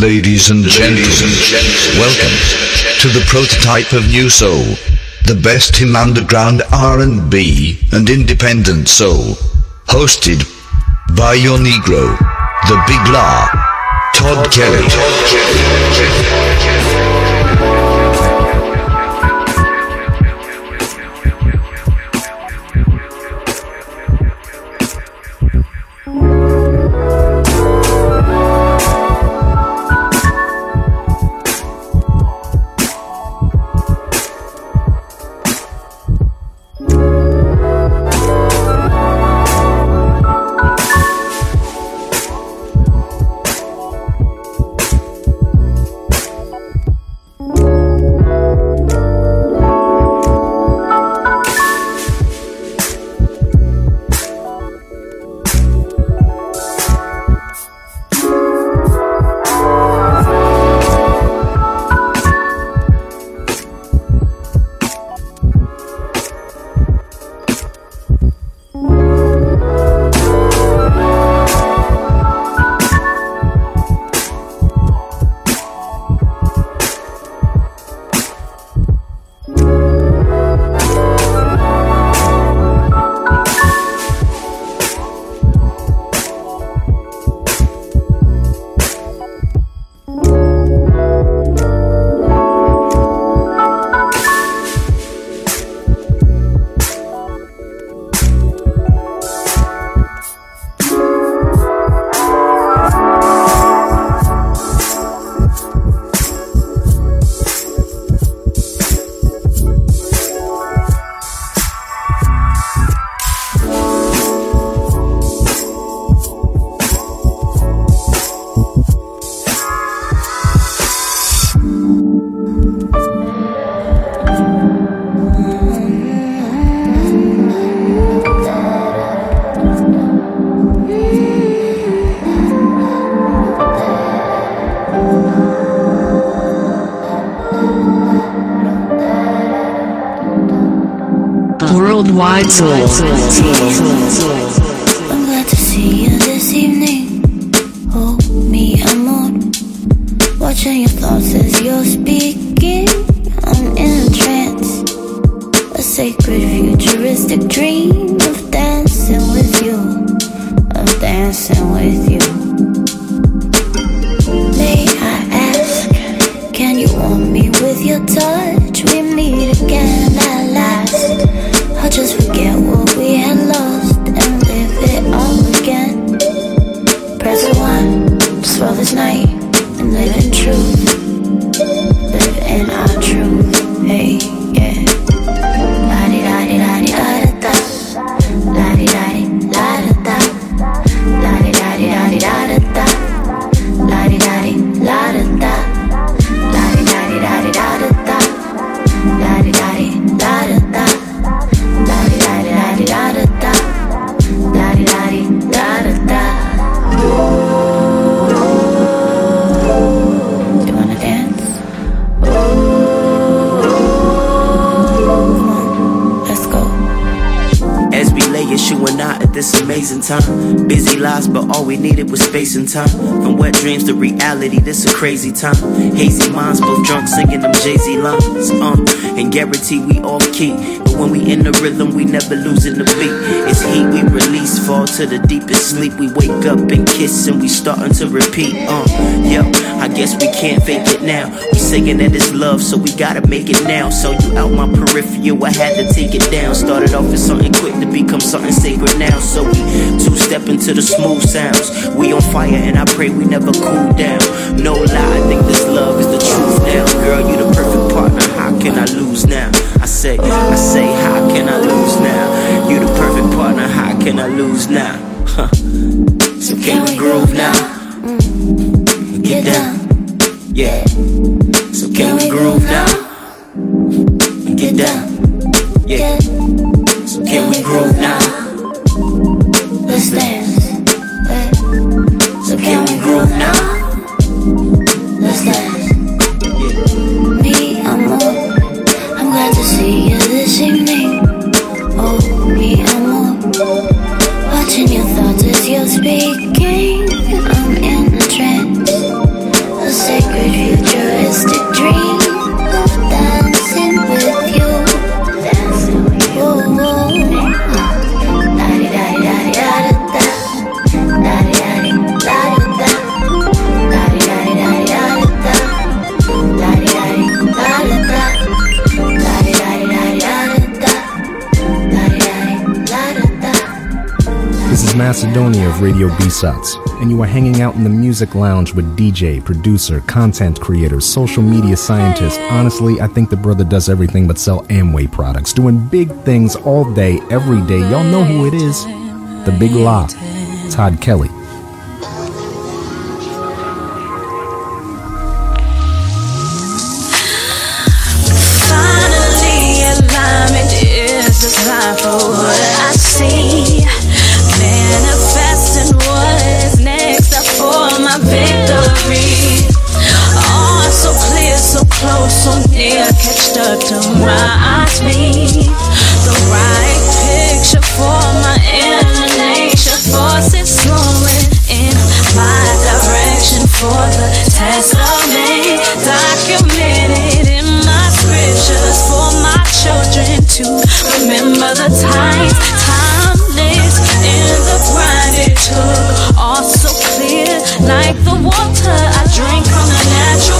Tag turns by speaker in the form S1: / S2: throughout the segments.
S1: Ladies and gentlemen, welcome to the prototype of Nu-Soul, the best in underground R&B and independent soul, hosted by your Negro, the Big La, Todd Kelly.
S2: Worldwide Soul.
S3: We
S4: lay eschewing out at this amazing time. Busy lives, but all we needed was space and time. From wet dreams to reality, this a crazy time. Hazy minds, both drunk, singing them Jay Z lines. Uh, and guarantee we off key. When we in the rhythm, we never losing the beat. It's heat we release, fall to the deepest sleep. We wake up and kiss, and we starting to repeat. Uh, yo, I guess we can't fake it now. We saying that it's love, so we gotta make it now. So you out my peripheral, I had to take it down. Started off as something quick to become something sacred now. So we two step into the smooth sounds. We on fire, and I pray we never cool down. No lie, I think this love is the truth now. Girl, you the perfect partner. How can I lose now? I say, I say, how can I lose now? You the perfect partner. How can I lose now? Huh. So can we groove now? Get down, yeah. So can we groove now? Get down, yeah. So can we groove now?
S5: Macedonia of Radio B-Sides, and you are hanging out in the music lounge with DJ, producer, content creator, social media scientist. Honestly, I think the brother does everything but sell Amway products, doing big things all day, every day. Y'all know who it is. The Big La, Todd Kelly.
S6: Catched up to my speed. The right picture for my inner nature, forces flowing in my direction for the testament documented in my scriptures for my children to remember the times, timeless in the grind it took. All so clear, like the water I drink from the natural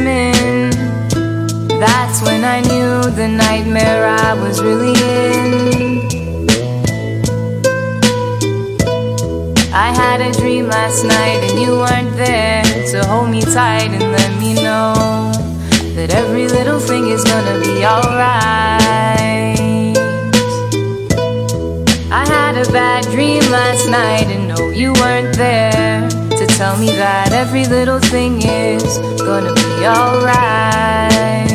S7: cinnamon. That's when I knew the nightmare I was really in. I had a dream last night and you weren't there to hold me tight and let me know that every little thing is gonna be alright. I had a bad dream last night and no, you weren't there tell me that every little thing is gonna be alright.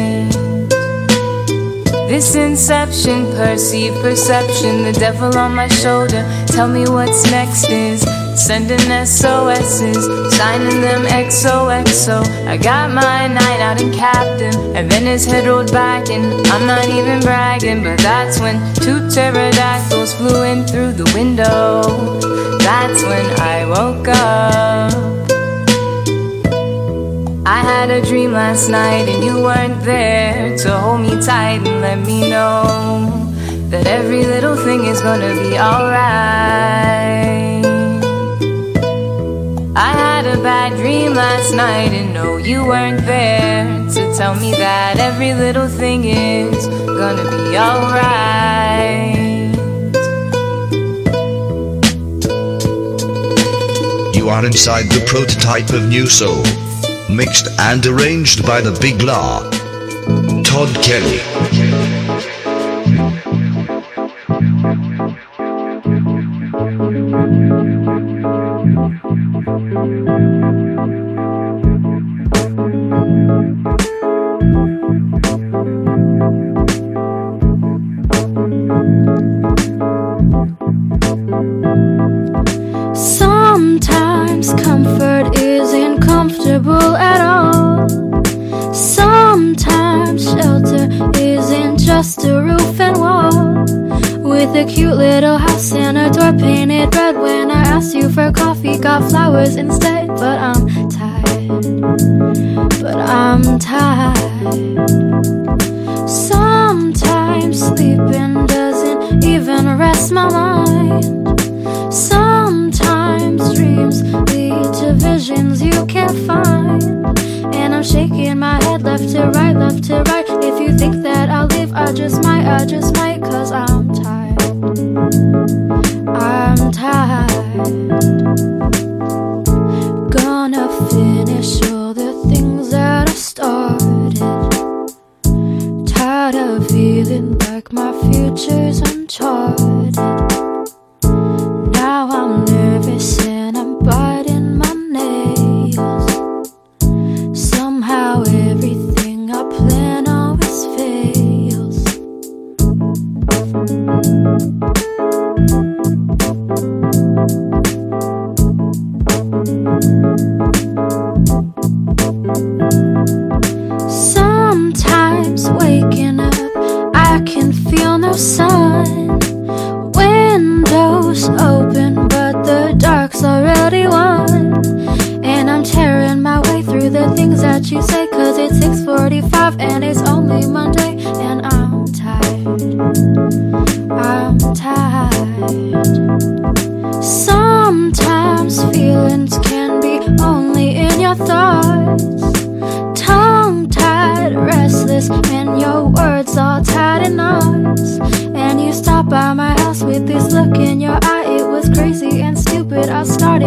S7: This inception, perceived perception, the devil on my shoulder. Tell me what's next is sending SOSs, signing them XOXO. I got my night out in Captain, and then his head rolled back, and I'm not even bragging, but that's when two pterodactyls flew in through the window. That's when I woke up. I had a dream last night and you weren't there to hold me tight and let me know that every little thing is gonna be alright. I had a bad dream last night and no, you weren't there to tell me that every little thing is gonna be alright.
S1: You are inside the prototype of Nu-Soul. Mixed and arranged by the Big La. Todd Kelly.
S8: A cute little house and a door painted red. When I asked you for coffee, got flowers instead. But I'm tired. But I'm tired. Sometimes sleeping doesn't even rest my mind. Sometimes dreams lead to visions you can't find. And I'm shaking my head left to right, left to right. If you think that I'll leave, I just might, I just might,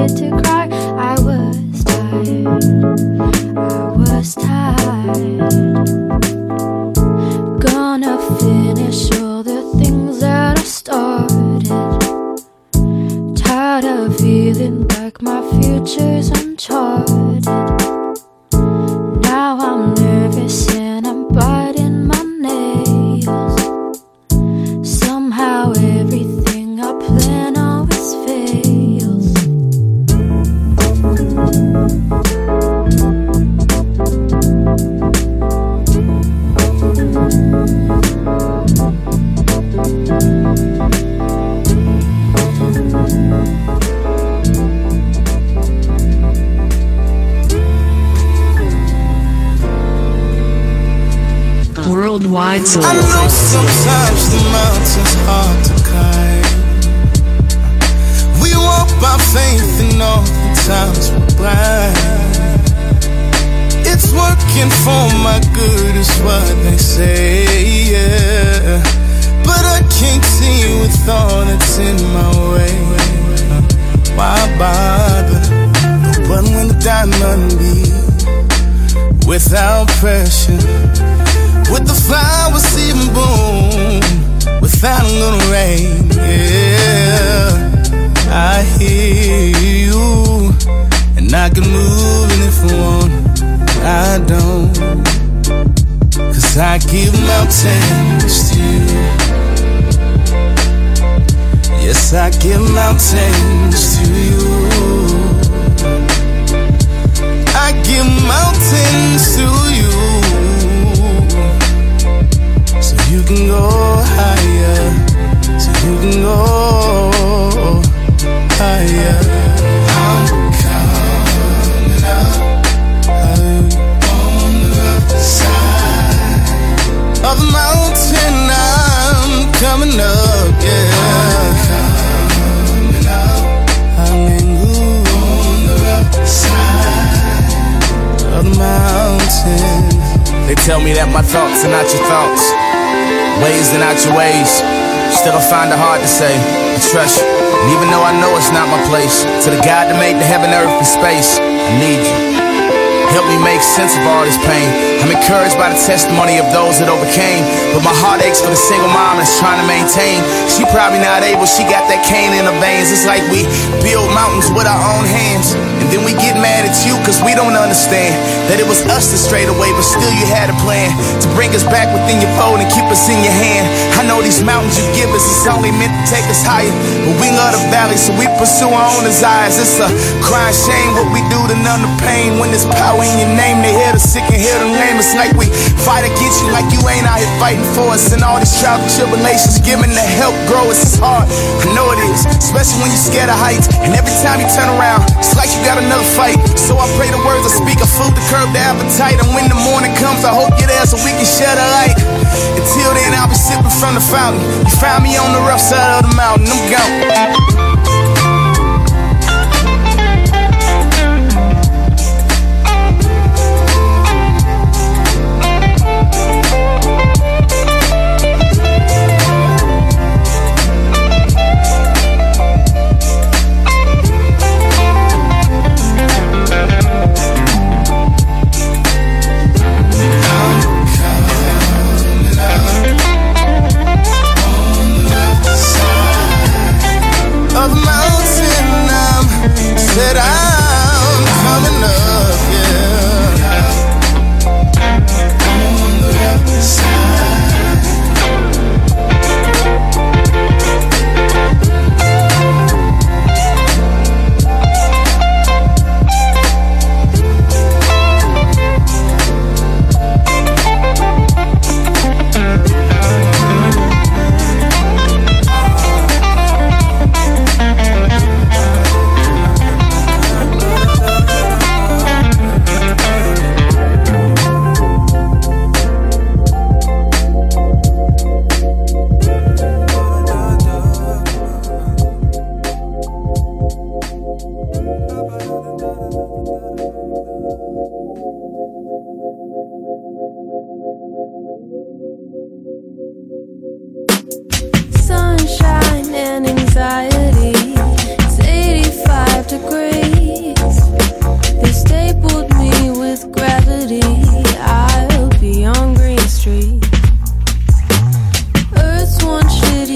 S8: started to cry. I
S9: can move, and if I want, I don't. Cause I give mountains to you. Yes, I give mountains to you. I give mountains to you. So you can go higher. So you can go higher. Mountain, I'm coming up, yeah. On the side of the mountain.
S10: They tell me that my thoughts are not your thoughts, ways are not your ways.
S9: Still don't find it hard to say. I trust you. And even though I know it's not my place, to the God that made the heaven, earth, and space, I need you. Help me make sense of all this pain. I'm encouraged by the testimony of those that overcame. But my heart aches for the single mom that's trying to maintain. She probably not able, she got that cane in her veins. It's like we build mountains with our own hands. And then we get mad at you cause we don't understand that it was us that strayed away, but still you had a plan to bring us back within your fold and keep us in your hand. I know these mountains you give us is only meant to take us higher, but we love the valley, so we pursue our own desires. It's a crying shame what we do to numb the pain when this power in your name. They hear the sick and hear the lame. It's like we fight against you like you ain't out here fighting for us. And all these trials and tribulations, giving the help grow is hard. I know it is, especially when you're scared of heights. And every time you turn around, it's like you got another fight. So I pray the words I speak are food to curb the appetite. And when the morning comes, I hope you're there so we can share the light. Until then, I'll be sipping from the fountain. You found me on the rough side of the mountain. I'm gone.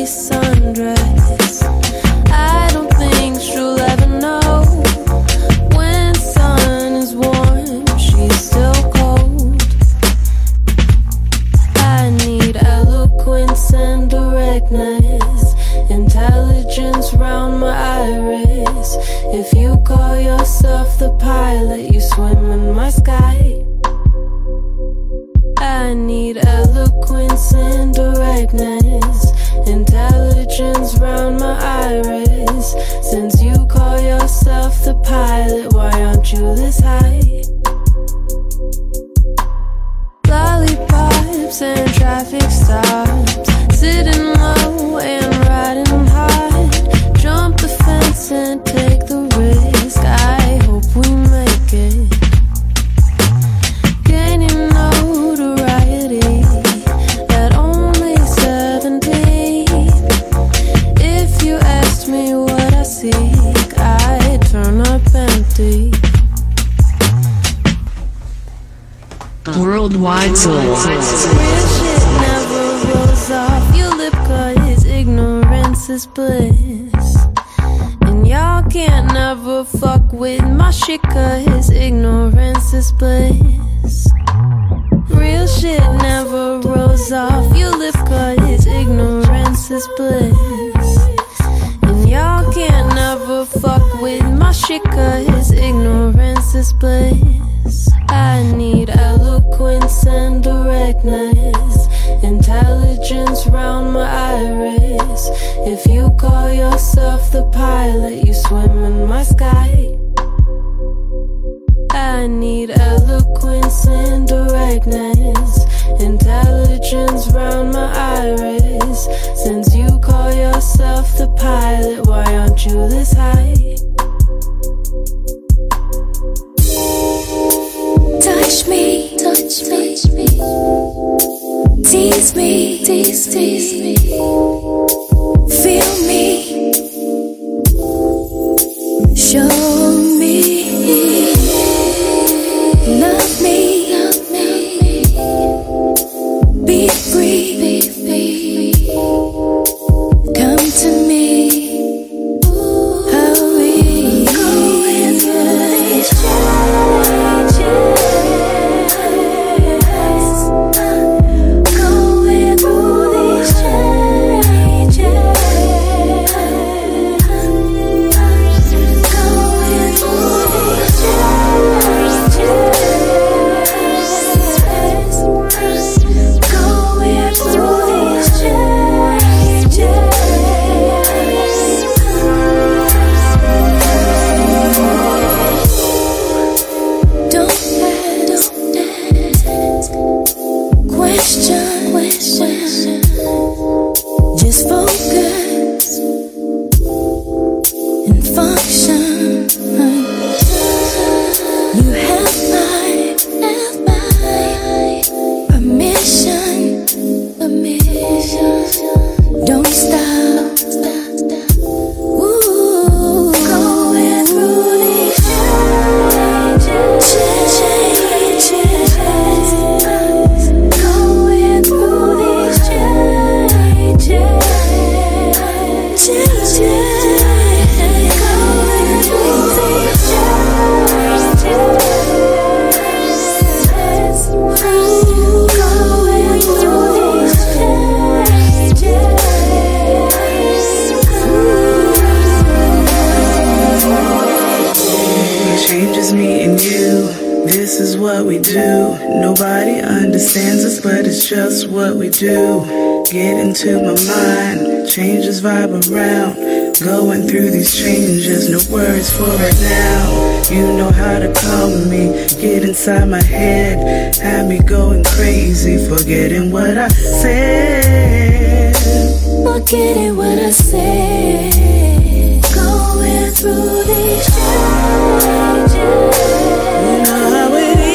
S11: Sundress. The pilot, you swim in my sky. I need eloquence and directness, intelligence round my iris.
S12: changes vibe around. Going through these changes, no words for right now. You know how to calm me, get inside my head. Have me going crazy, forgetting what I said.
S13: Forgetting what I said. Going through these changes.
S12: You know how it is.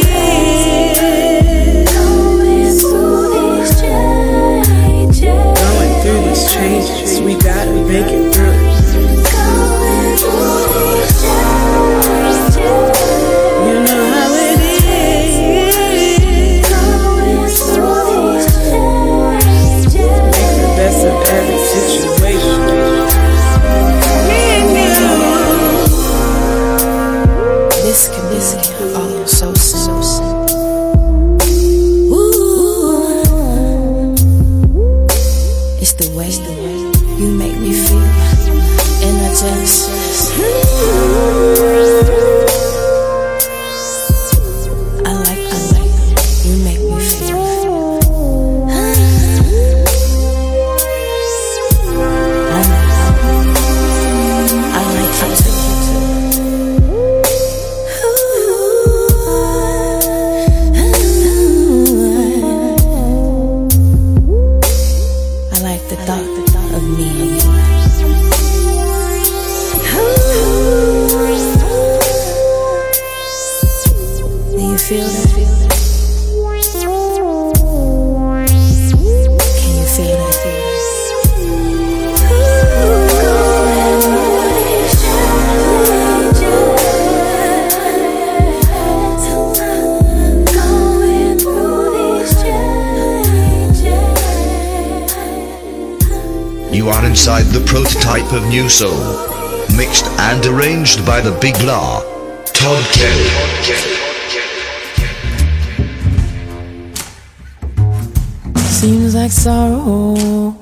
S12: We gotta make it type of
S1: Nu-Soul. Mixed and arranged by the Big La, Todd Kelly.
S14: Seems like sorrow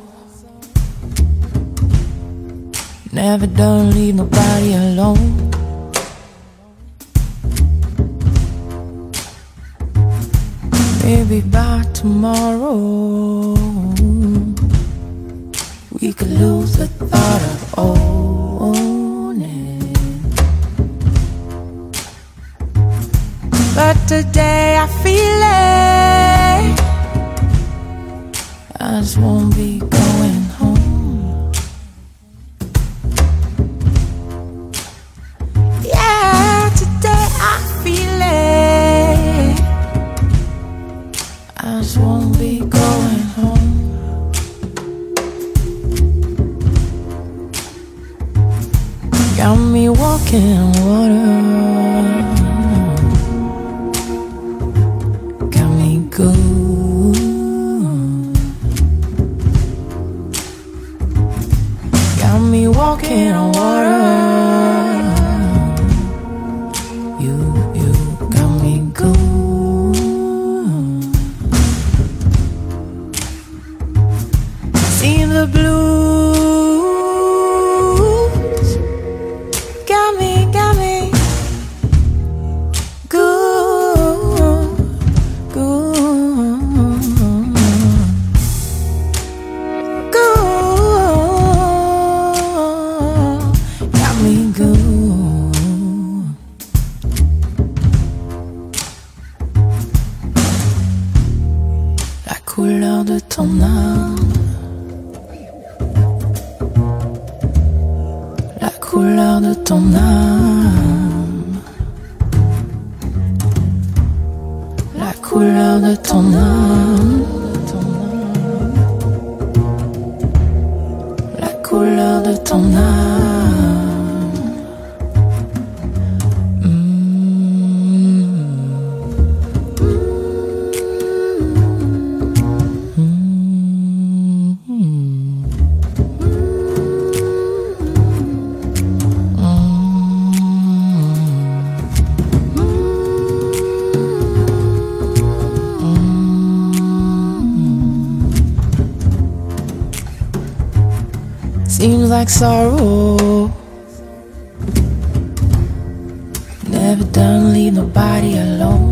S14: never done leave nobody alone. Maybe by tomorrow. Got me walking on water. like sorrow. Never done leave nobody alone.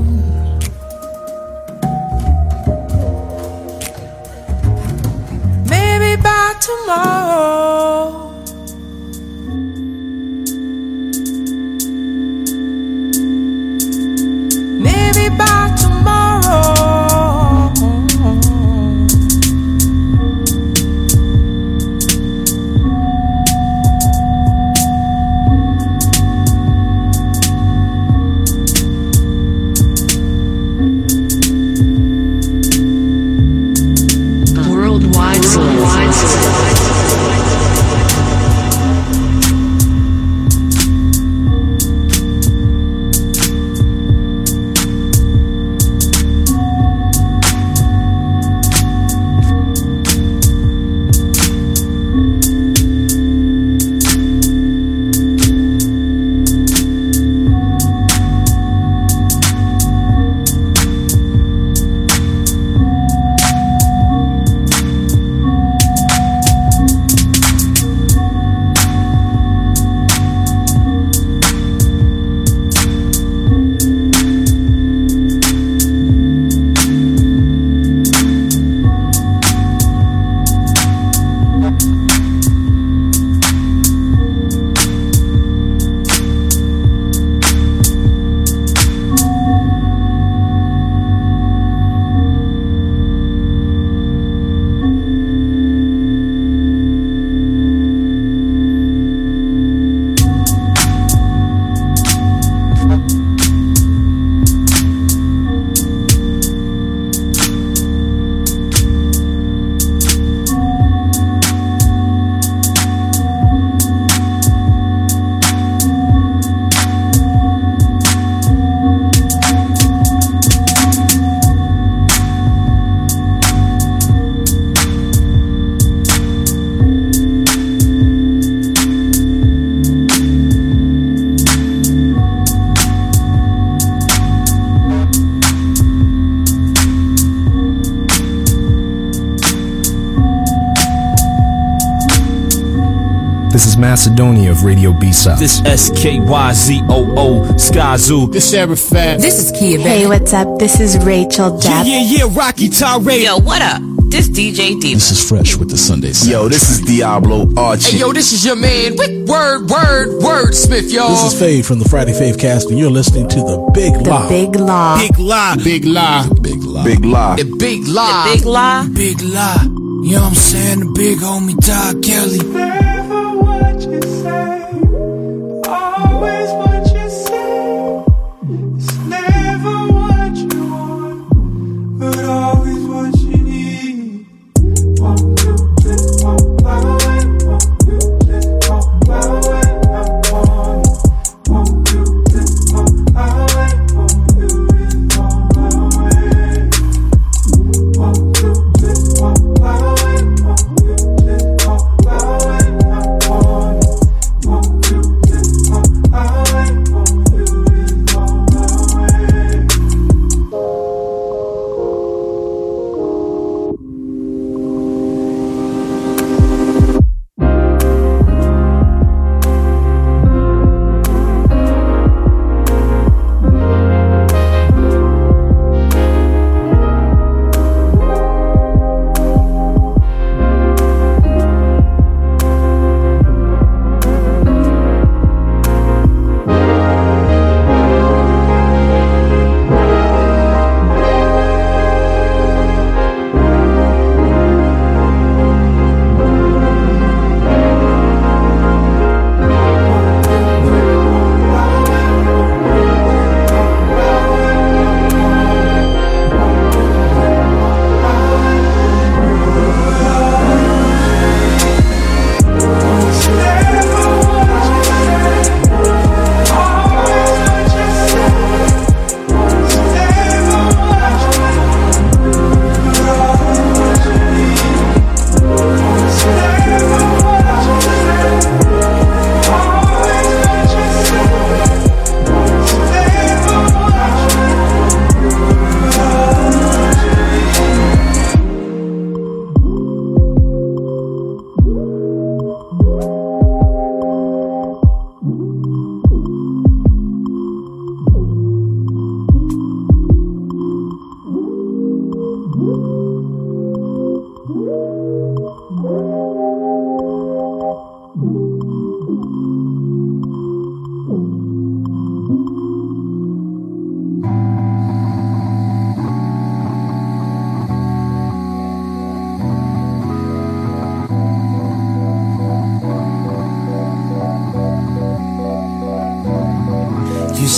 S5: Macedonia Radio B-Sides.
S15: This S-K-Y-Z-O-O Skyzoo. This Sarah Fat.
S16: This is Kia Hey, what's up? This is Rachel
S15: Yeah,
S16: Depp.
S15: yeah, yeah, Rocky Tyree.
S17: Yo, what up? This DJ D.
S18: This is Fresh with the Sunday Sound.
S19: Yo, this is Diablo Archie.
S20: Hey, yo, this is your man, Wick Word, Word, Word Smith, y'all.
S18: This is Fade from the Friday Fave cast, and you're listening to The Big Lie.
S16: Big Law.
S15: Big lie. Big lie.
S18: Big Lie.
S19: Big Lie.
S20: The big lie.
S17: Big lie.
S14: Big lie. You know what I'm saying? The big homie Todd Kelly.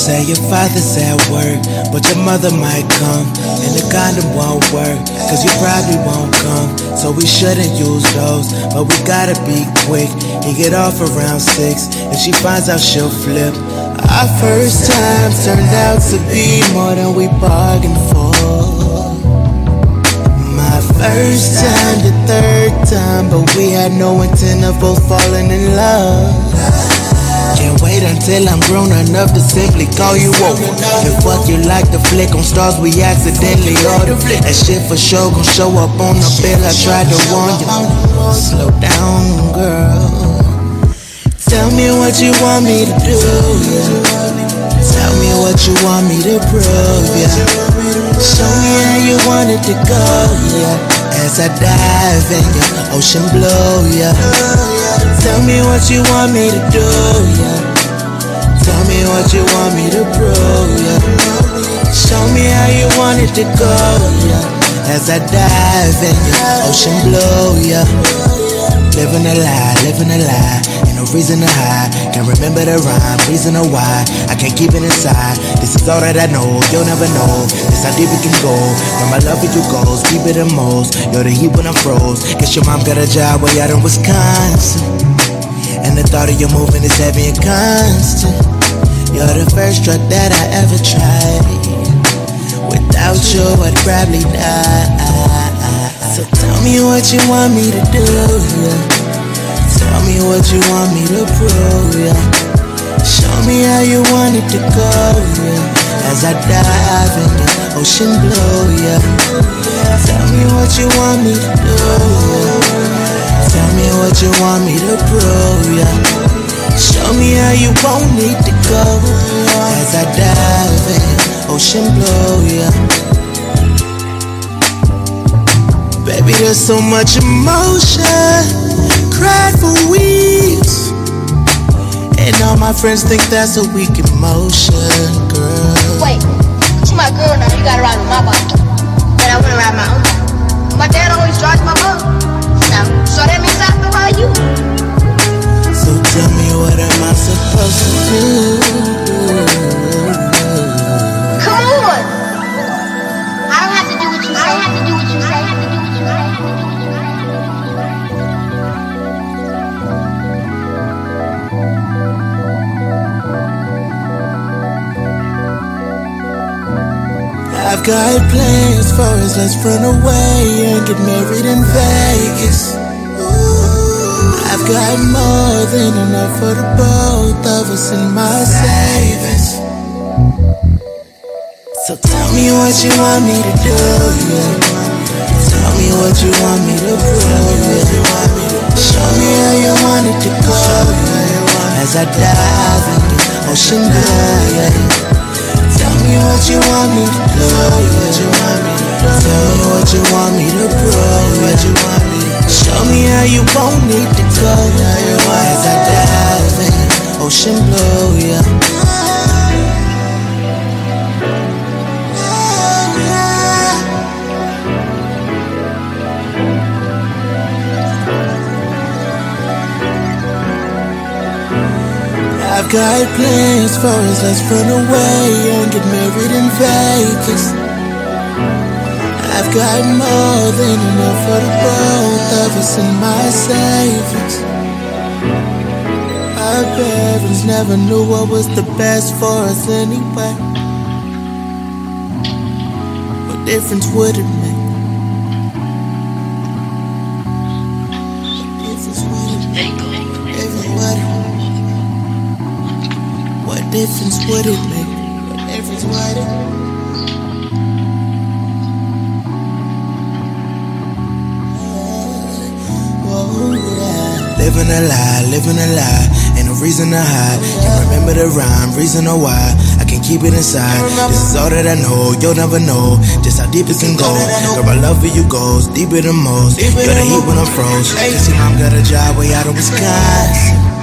S14: Say
S21: your father's at work, but your mother might come, and the condom won't work, cause you probably won't come. So we shouldn't use those, but we gotta be quick. He get off around six, if she finds out she'll flip. Our first time turned out to be more than we bargained for. My first time, the third time, but we had no intent of both falling in love. Can't wait until I'm grown enough to simply call you over. And fuck you like the flick on stars we accidentally ordered. That shit for sure gon' show up on the bill. I tried to warn you. Slow down, girl. Tell me what you want me to do. Tell me what you want me to prove. Yeah. Show me how you want it to go. Yeah. As I dive in your ocean blue. Yeah. Tell me what you want me to do. Yeah. Tell me what you want me to prove. Yeah. Show me how you want it to go. Yeah. As I dive in your ocean blue. Yeah. Living a lie, living a lie. Reason to hide. Can't remember the rhyme, reason or why. I can't keep it inside. This is all that I know. You'll never know. This how deep it can go. Where my love for you goes, deeper than most. You're the heat when I'm froze. Guess your mom got a job way out in Wisconsin. And the thought of you moving is heavy and constant. You're the first drug that I ever tried. Without you, I'd probably die. So tell me what you want me to do, me what you want me to prove, yeah. Show me how you want it to go, yeah. As I dive in the ocean blue, yeah. Tell me what you want me to do, yeah. Tell me what you want me to prove, yeah. Show me how you want it to go, yeah. As I dive in ocean blue, yeah. Baby, there's so much emotion. Cried for weeks. And all my friends think that's a weak emotion, girl.
S22: Wait, you my girl now. You gotta ride with my bike. And I wanna ride my own bike. My dad always drives my mom. Now, so that means I have to ride you.
S21: So tell me what am I supposed to do? Got plans for us, let's run away and get married in Vegas. I've got more than enough for the both of us in my savings. So tell me what you want me to do, yeah. Tell me what you want me to prove, yeah. Show me how you want it to go, yeah. As I dive in the ocean blue, yeah. Tell me what you want me to do. Tell me what you want me to prove, yeah. Show me how you want it to go, yeah. As I dive in ocean blue, yeah. I've got plans for us, let's run away and get married in Vegas. I've got more than enough for the both of us in my savings. Our parents never knew what was the best for us anyway. What difference would it make? Difference would it make? What it? Living a lie, living a lie, ain't no reason to hide. Can't remember the rhyme, reason or why. I can't keep it inside. This is all that I know, you'll never know just how deep it can go. Girl, my love for you goes deeper than most. You're the heat when I'm froze. Cause your mom got a job way out of Wisconsin.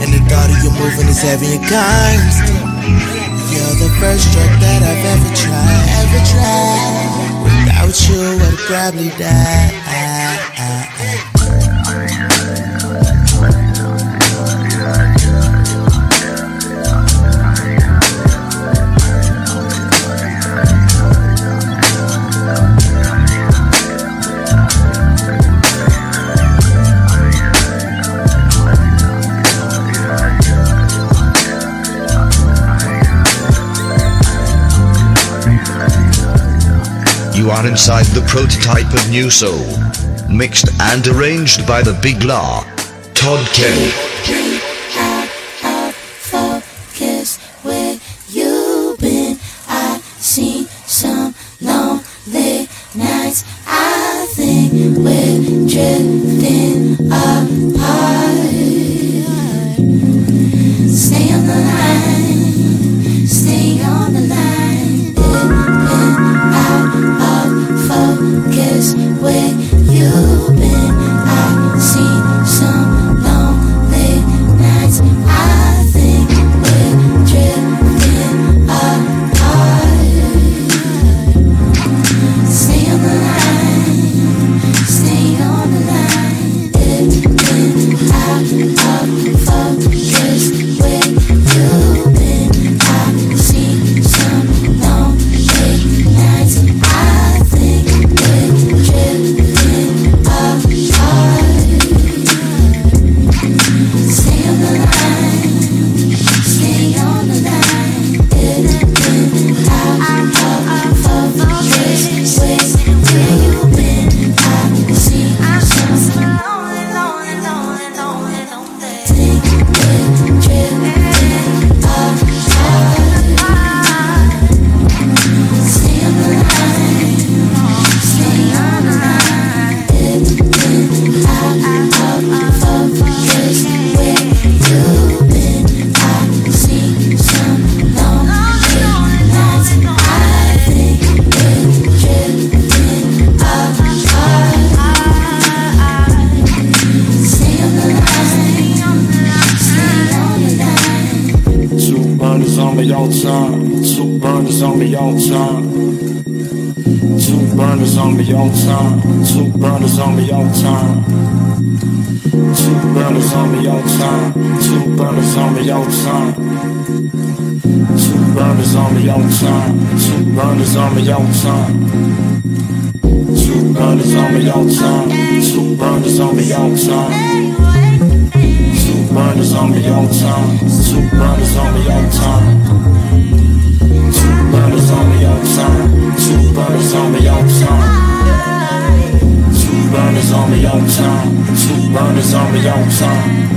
S21: And the thought of you moving is heavy and constant. You're the first drug that I've ever tried, ever tried. Without you, I'd probably die.
S2: are inside the prototype of Nu-Soul. Mixed and arranged by the Big La. Todd Kelly.
S23: the
S9: time, Two burners on the time. Two burners on the time. Two burners on the time. Two burners on the time. Two burners on the time. Two burners on the time. Two burners on the time. Two burners on the altar. Two burners on the altar burners on me on time. Two burners on me on time. Two burners on me on time. Two burners on me on time. Two burners on me on time. Two burners on me
S6: on time.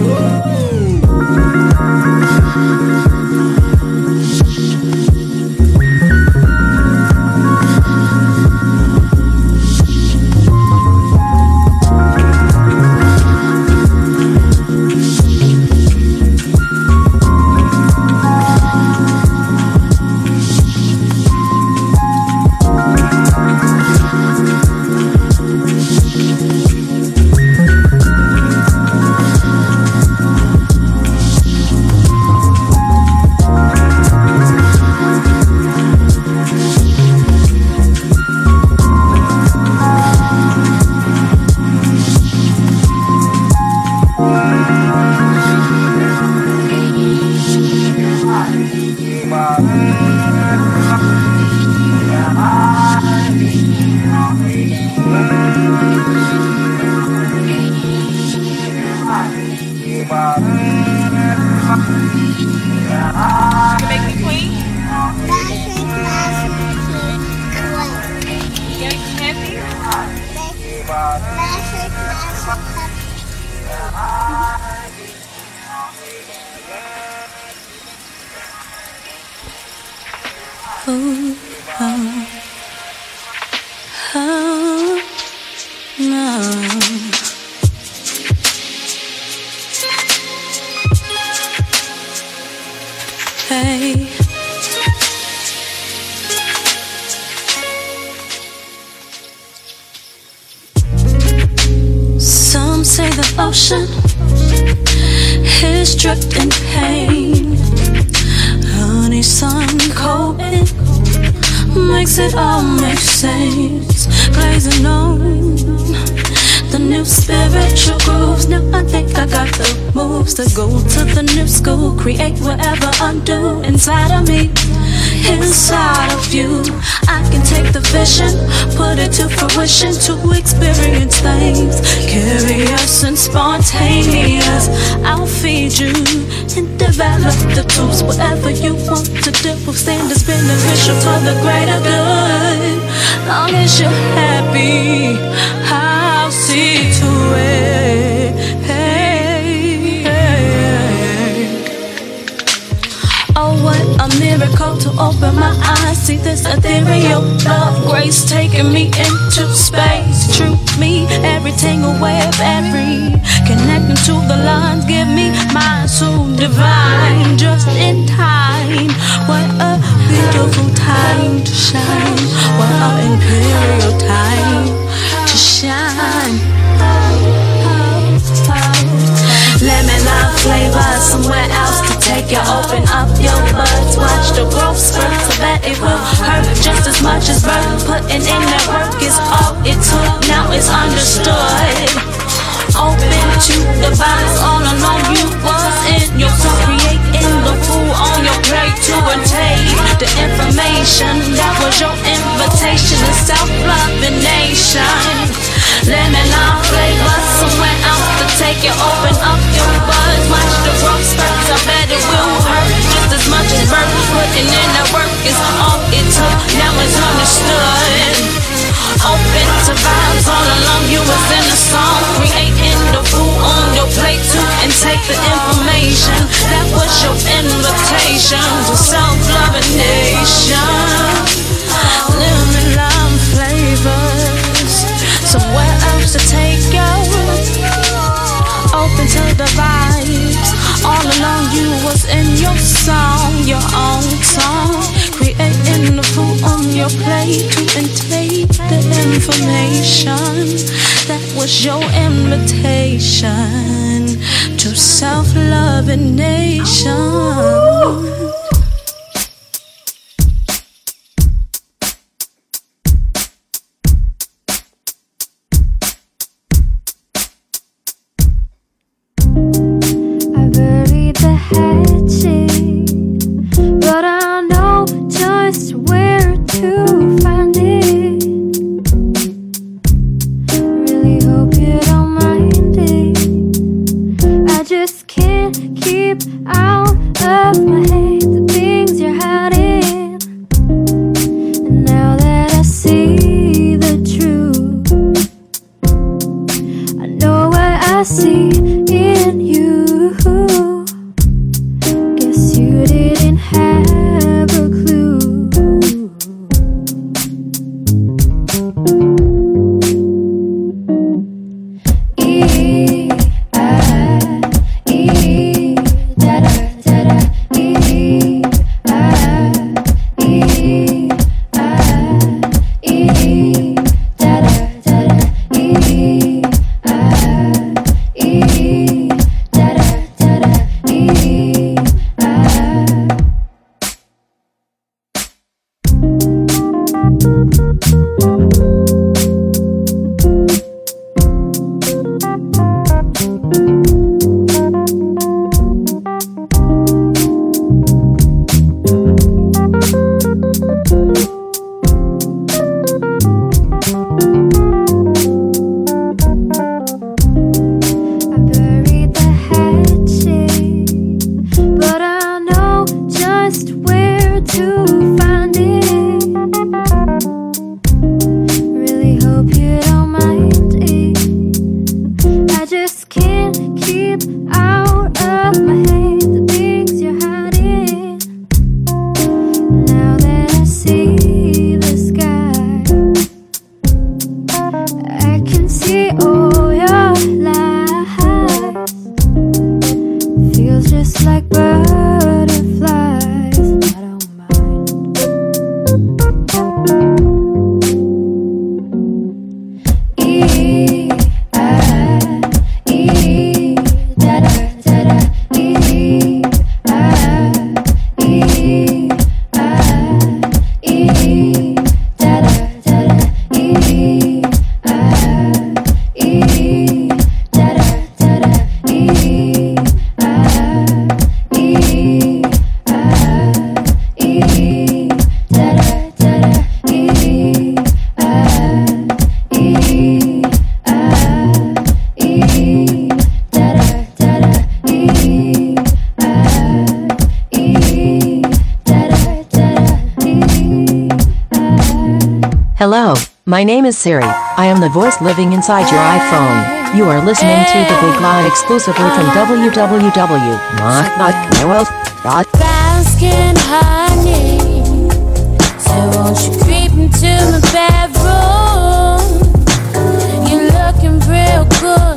S6: for the greater good. Long as you're happy, I'll see to it. Oh, what a miracle to open my eyes, see this ethereal love, grace taking me into space. True me, every tangle, web, every connecting to the lines, give me my soul divine, just in time. What a time to shine. What an imperial time to shine. Lemon love flavor somewhere else to take you. Open up your buds, watch the growth spurt. So that it will hurt just as much as birth. Putting in that work is all it took. Now it's understood. Open to the vibes all along you was in your soul. Creating the food on your plate to intake the information that was your invitation to self-love and nation. Lemon lime flavor somewhere else to take you. Open up your buzz, watch the growth spurts. I bet it will hurt just as much as birth. Putting in the work is all it took. Now it's understood. Open to vibes all along you was in the song. Creating food on your plate to intake the information. That was your invitation to self-loving nation. Lemon lime flavors. Somewhere else to take you. Open to the vibes. All along you was in your song, your own song. Creating the food on your plate to intake the information. That was your invitation to self-loving nation.
S8: I buried the hatchet, My
S24: name is Siri. I am the voice living inside your iPhone. You are listening to the Big Lie exclusively from
S25: www.motnotnewell.com. So won't you creep into my bedroom? You're looking real good.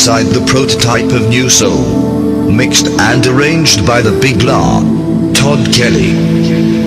S1: Inside the prototype of Nu-Soul. Mixed and arranged by the Big La. Todd Kelly.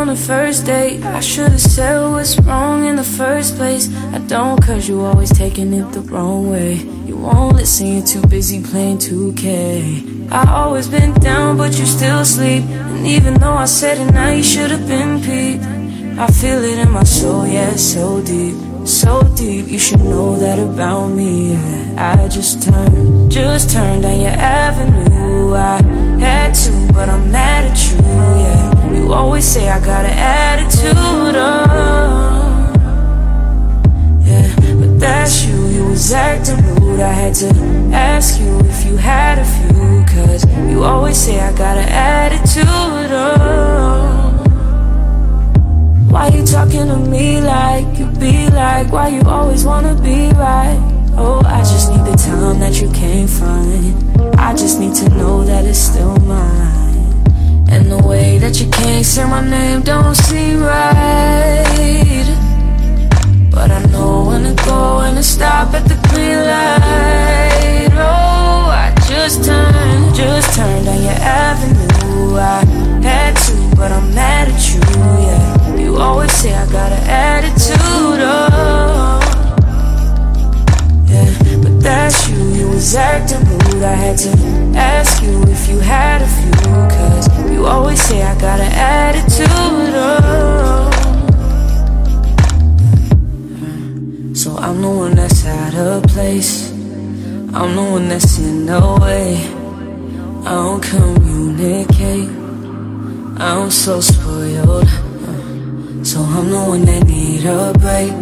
S11: On the first date. I should've said what's wrong in the first place. I don't, cause you always taking it the wrong way. You won't listen, you're too busy playing 2K. I always been down, but you still sleep. And even though I said it now, you should've been peeped. I feel it in my soul, yeah, so deep. So deep, you should know that about me. Yeah. I just turned, just turned down your avenue. I had to, but I'm mad at you, yeah. You always say I got an attitude, oh. Yeah, but that's you, you was acting rude. I had to ask you if you had a few, cause you always say I got an attitude, oh. Why you talking to me like you be like? Why you always wanna be right? Oh, I just need the time that you can't find. I just need to know that it's still mine. And the way that you can't say my name don't seem right. But I know when to go and to stop at the green light. Oh, I just turned, just turned down your avenue. I had to, but I'm mad at you, yeah. You always say I got an attitude, oh. That's you, you was acting rude. I had to ask you if you had a few, cause you always say I got an attitude, oh. So I'm the one that's out of place. I'm the one that's in the way. I don't communicate. I'm so spoiled. So I'm the one that need a break.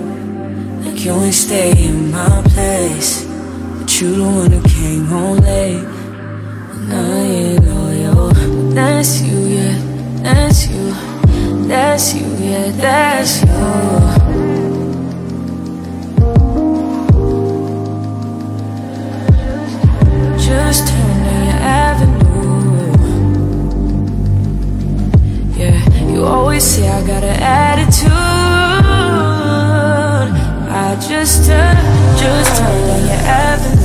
S11: Like you ain't stay in my place. You the one who came home late. And I ain't. But that's you, yeah. That's you. That's you, yeah. That's you. Just turn down your avenue. Yeah, you always say I got an attitude. I just turn, just turn down your avenue.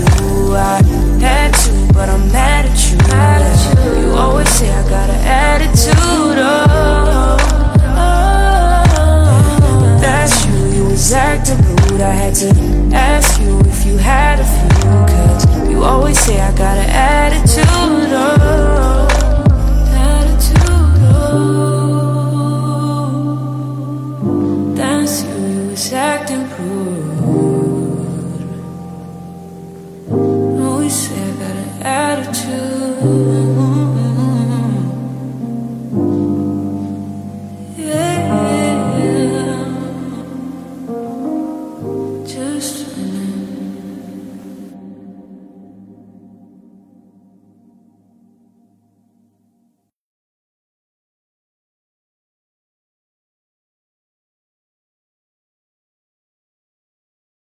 S11: I had to, but I'm mad at you. Mad at you. You always say I got an attitude. Oh, oh, but that's you. You was acting rude. I had to ask you if you had a few. Cause you always say I got an attitude. Oh.